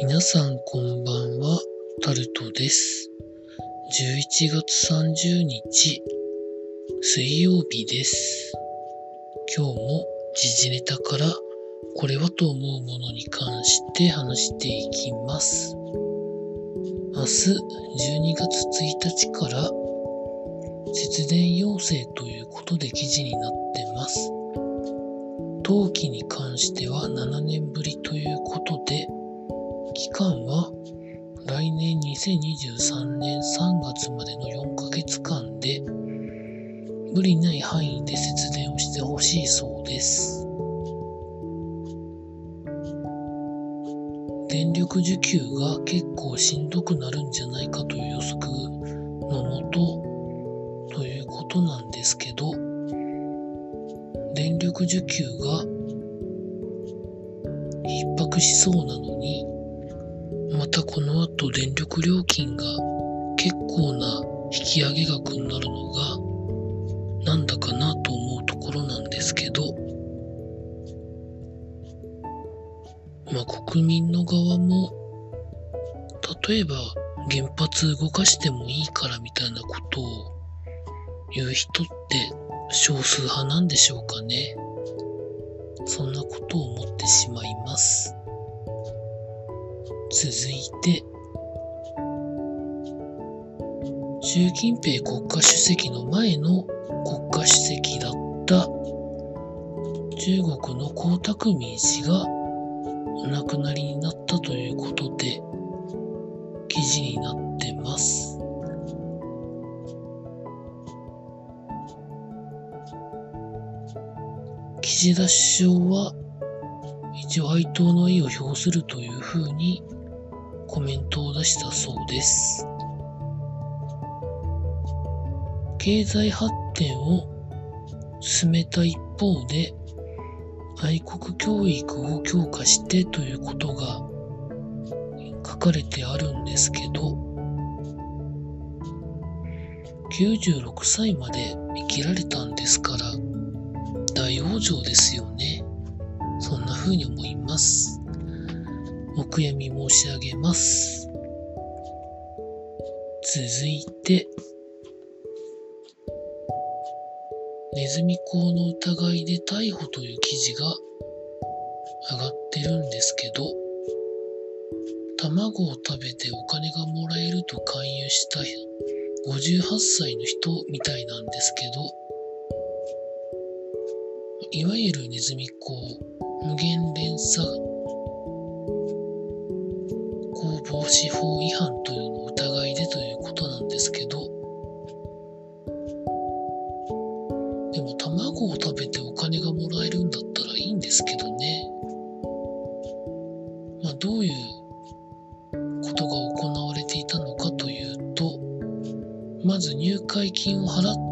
皆さんこんばんは、タルトです。11月30日、水曜日です。今日も時事ネタからこれはと思うものに関して話していきます。明日12月1日から節電要請ということで記事になってます。冬季に関しては7年ぶりということで、期間は来年2023年3月までの4ヶ月間で無理ない範囲で節電をしてほしいそうです。電力需給が結構しんどくなるんじゃないかという予測のもとということなんですけど、電力需給が逼迫しそうなのに、またこの後電力料金が結構な引き上げ額になるのがなんだかなと思うところなんですけど、まあ国民の側も例えば原発動かしてもいいからみたいなことを言う人って少数派なんでしょうかね。そんなことを思ってしまいます。続いて、習近平国家主席の前の国家主席だった中国の江沢民氏がお亡くなりになったということで記事になってます。岸田首相は一応哀悼の意を表するというふうにコメントを出したそうです。経済発展を進めた一方で愛国教育を強化してということが書かれてあるんですけど96歳まで生きられたんですから大往生ですよね。そんな風に思います。お悔やみ申し上げます。続いて、ネズミ講の疑いで逮捕という記事が上がってるんですけど、卵を食べてお金がもらえると勧誘した58歳の人みたいなんですけど、いわゆるネズミ講無限連鎖防止法違反というのを疑いでということなんですけど、でも卵を食べてお金がもらえるんだったらいいんですけどね。まあどういうことが行われていたのかというと、まず入会金を払った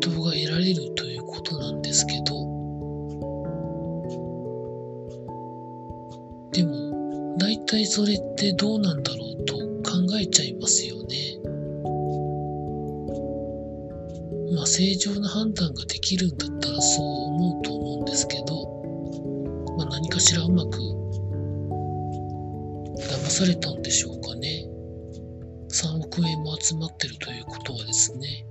定の配当が得られるということなんですけど、でも、大体それってどうなんだろうと考えちゃいますよね。まあ、正常な判断ができるんだったらそう思うと思うんですけど、まあ、何かしらうまく騙されたんでしょうかね。3億円も集まってるということはですね。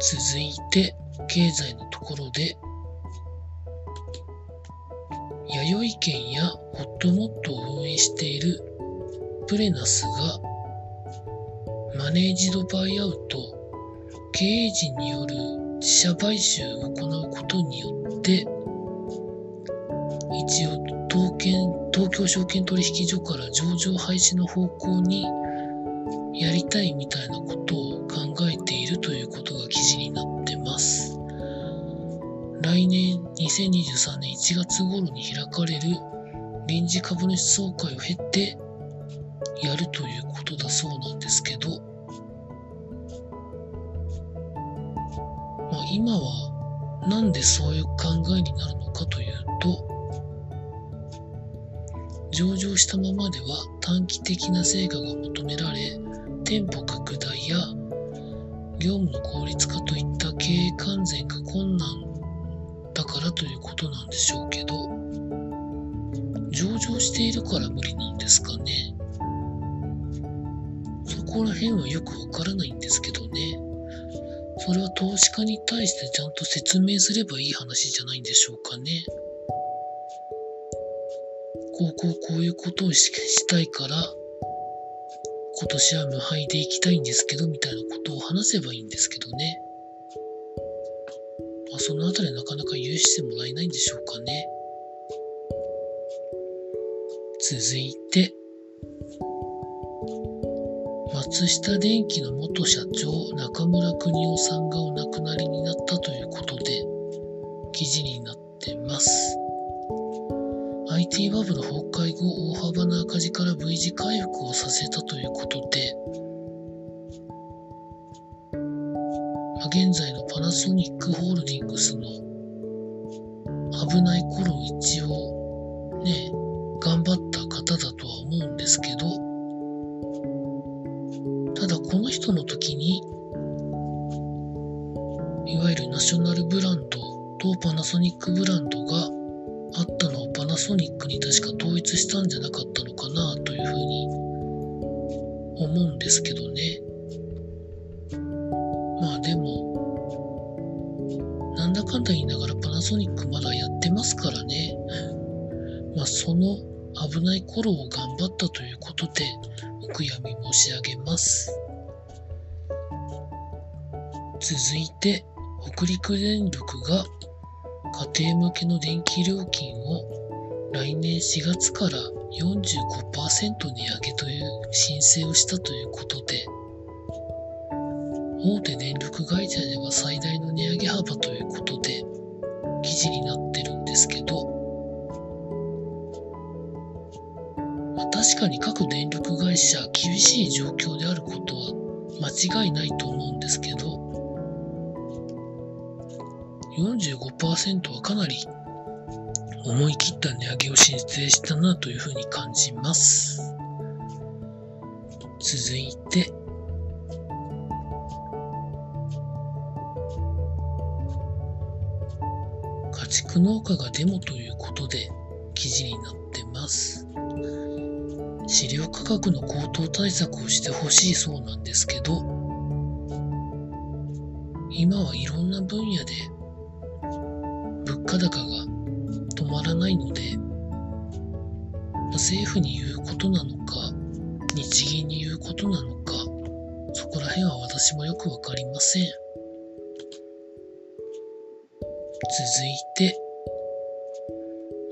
続いて、経済のところで、弥生県やホットモットを運営しているプレナスが、マネージドバイアウト、経営陣による自社買収を行うことによって、一応東県東京証券取引所から上場廃止の方向にやりたいみたいなことを考えているということが記事になってます。来年2023年1月頃に開かれる臨時株主総会を経てやるということだそうなんですけど、まあ、今はなんでそういう考えになるのかというと、上場したままでは短期的な成果が求められ、店舗拡大や業務の効率化といった経営完全が困難だからということなんでしょうけど、上場しているから無理なんですかね。そこら辺はよくわからないんですけどね。それは投資家に対してちゃんと説明すればいい話じゃないんでしょうかね。こうこうこういうことをしたいから、今年は無敗で行きたいんですけど、みたいなことを話せばいいんですけどね。まあ、そのあたりなかなか許してもらえないんでしょうかね。続いて、松下電器の元社長中村邦夫さんがお亡くなりになったということで記事になってます。IT バブル崩壊後大幅な赤字から V 字回復をさせたということで、まあ、現在のパナソニックホールディングスの危ない頃一応ね、頑張った方だとは思うんですけど、ソニックに確か統一したんじゃなかったのかなというふうに思うんですけどね。まあでも、なんだかんだ言いながらパナソニックまだやってますからね。まあその危ない頃を頑張ったということでお悔やみ申し上げます。続いて、北陸電力が家庭向けの電気料金を来年4月から45%値上げという申請をしたということで、大手電力会社では最大の値上げ幅ということで記事になってるんですけど、まあ、確かに各電力会社厳しい状況であることは間違いないと思うんですけど、45%はかなり思い切った値上げを申請したなというふうに感じます。続いて、家畜農家がデモということで記事になってます。飼料価格の高騰対策をしてほしいそうなんですけど、今はいろんな分野で物価高がまらないので、政府に言うことなのか、日銀に言うことなのか、そこら辺は私もよくわかりません。続いて、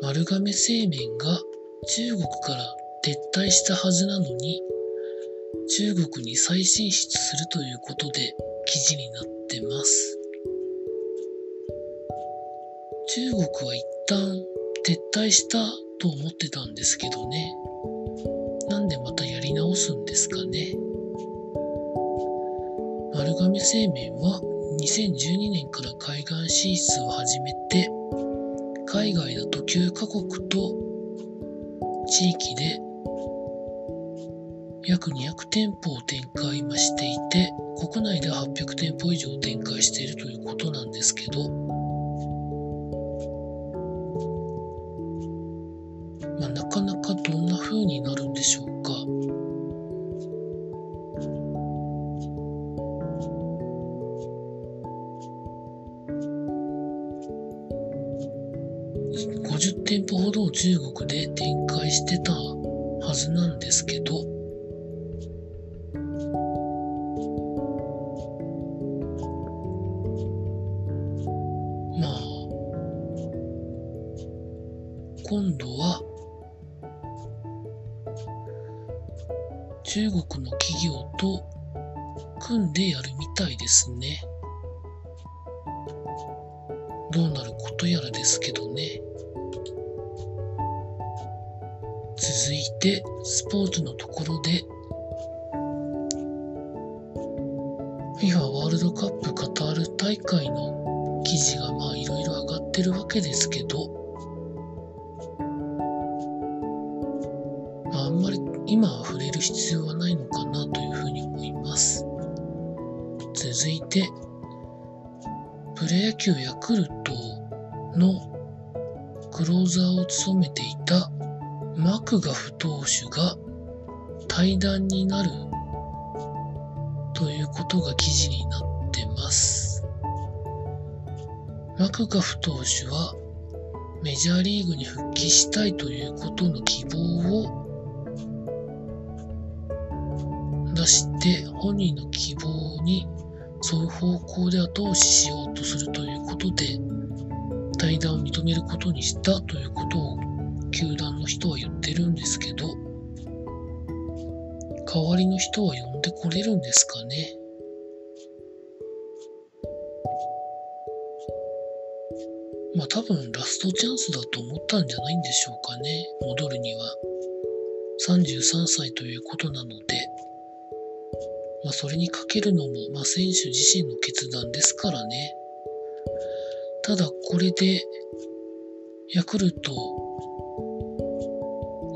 丸亀製麺が中国から撤退したはずなのに、中国に再進出するということで記事になってます。中国は一旦撤退したと思ってたんですけどね。なんでまたやり直すんですかね。丸亀製麺は2012年から海岸進出を始めて、海外だと9カ国と地域で約200店舗を展開していて、国内では800店舗以上展開しているということなんですけど、中国の企業と組んでやるみたいですね。どうなることやらですけどね。続いて、スポーツのところで、FIFA ワールドカップカタール大会の記事がまあいろいろ上がってるわけですけど、い。て、プロ野球ヤクルトのクローザーを務めていたマクガフ投手が対談になるということが記事になってます。マクガフ投手はメジャーリーグに復帰したいということの希望を出して本人の希望にそういう方向で後押ししようとするということで対談を認めることにしたということを球団の人は言ってるんですけど代わりの人は呼んでこれるんですかね。まあ多分ラストチャンスだと思ったんじゃないんでしょうかね。戻るには。33歳ということなので。まあ、それにかけるのも、まあ、選手自身の決断ですからね。ただ、これで、ヤクルト、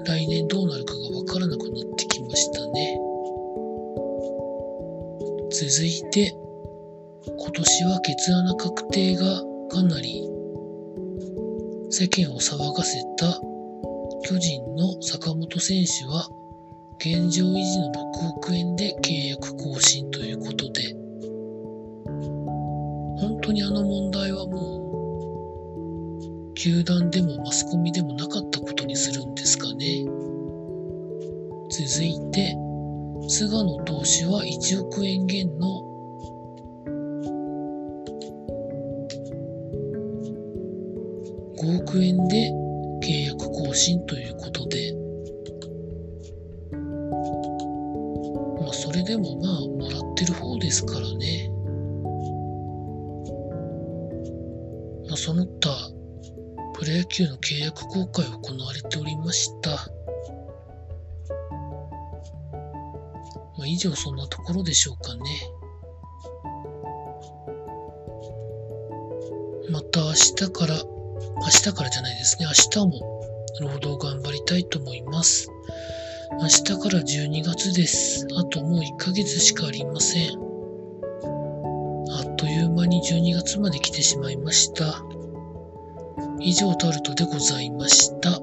来年どうなるかがわからなくなってきましたね。続いて、今年は血穴確定がかなり世間を騒がせた巨人の坂本選手は現状維持の6億円で契約更新ということで、本当にあの問題はもう、球団でもマスコミでもなかったことにするんですかね。続いて、菅野投手は1億円減の5億円で契約更新というま、その他、プロ野球の契約公開行われておりました。まあ、以上そんなところでしょうかね。また明日から、明日からじゃないですね、明日も労働頑張りたいと思います。明日から12月です。あともう1ヶ月しかありません。という間に12月まで来てしまいました。以上タルトでございました。